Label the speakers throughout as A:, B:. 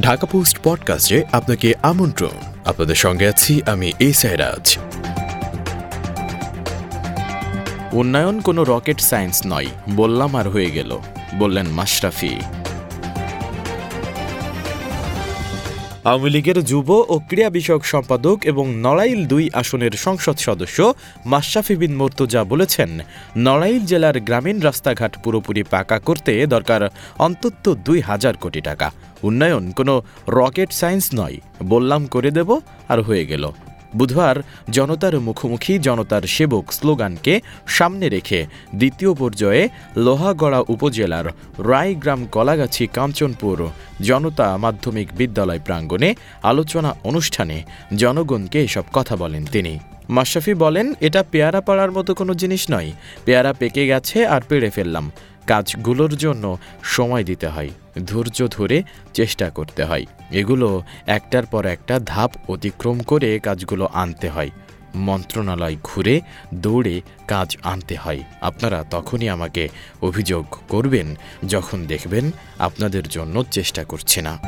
A: Dhaka post পডকাস্টে আপনাকে আমন্ত্রণ। আপনাদের সঙ্গে আছি আমি এই সাইরাজ। উন্নয়ন কোনো রকেট সায়েন্স নয়, বললাম আর হয়ে গেল, বললেন মাশরাফি। আওয়ামী লীগের যুব ও ক্রীড়া বিষয়ক সম্পাদক এবং নড়াইল দুই আসনের সংসদ সদস্য মাশরাফি বিন মোর্তজা বলেছেন, নড়াইল জেলার গ্রামীণ রাস্তাঘাট পুরোপুরি পাকা করতে দরকার অন্তত দুই হাজার কোটি টাকা। উন্নয়ন কোনো রকেট সায়েন্স নয়। বললাম, করে দেব, আর হয়ে গেল। বুধবার জনতার মুখোমুখি জনতার সেবক স্লোগানকে সামনে রেখে দ্বিতীয় পর্যায়ে লোহাগড়া উপজেলার রায়গ্রাম কলাগাছি কাঞ্চনপুর জনতা মাধ্যমিক বিদ্যালয় প্রাঙ্গণে আলোচনা অনুষ্ঠানে জনগণকে এসব কথা বলেন তিনি। মাশরাফি বলেন, এটা পেয়ারা পাড়ার মতো কোনো জিনিস নয়। পেয়ারা পেকে গেছে আর পেড়ে ফেললাম। কাজগুলোর জন্য সময় দিতে হয়, ধৈর্য ধরে চেষ্টা করতে হয়। এগুলো একটার পর একটা ধাপ অতিক্রম করে কাজগুলো আনতে হয়। মন্ত্রণালয় ঘুরে দৌড়ে কাজ আনতে হয়। আপনারা তখনই আমাকে অভিযোগ করবেন যখন দেখবেন আপনাদের জন্য চেষ্টা করছে না।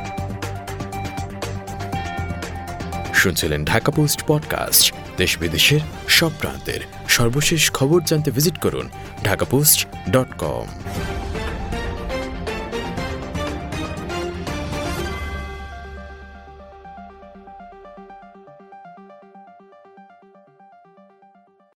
A: শুনছিলেন ঢাকা পোস্ট পডকাস্ট। দেশ বিদেশের সব প্রান্তের সর্বশেষ খবর জানতে ভিজিট করুন ঢাকা পোস্ট ডট কম।